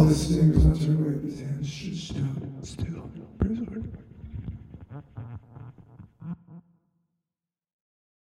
all the singers on the with his hands should stop.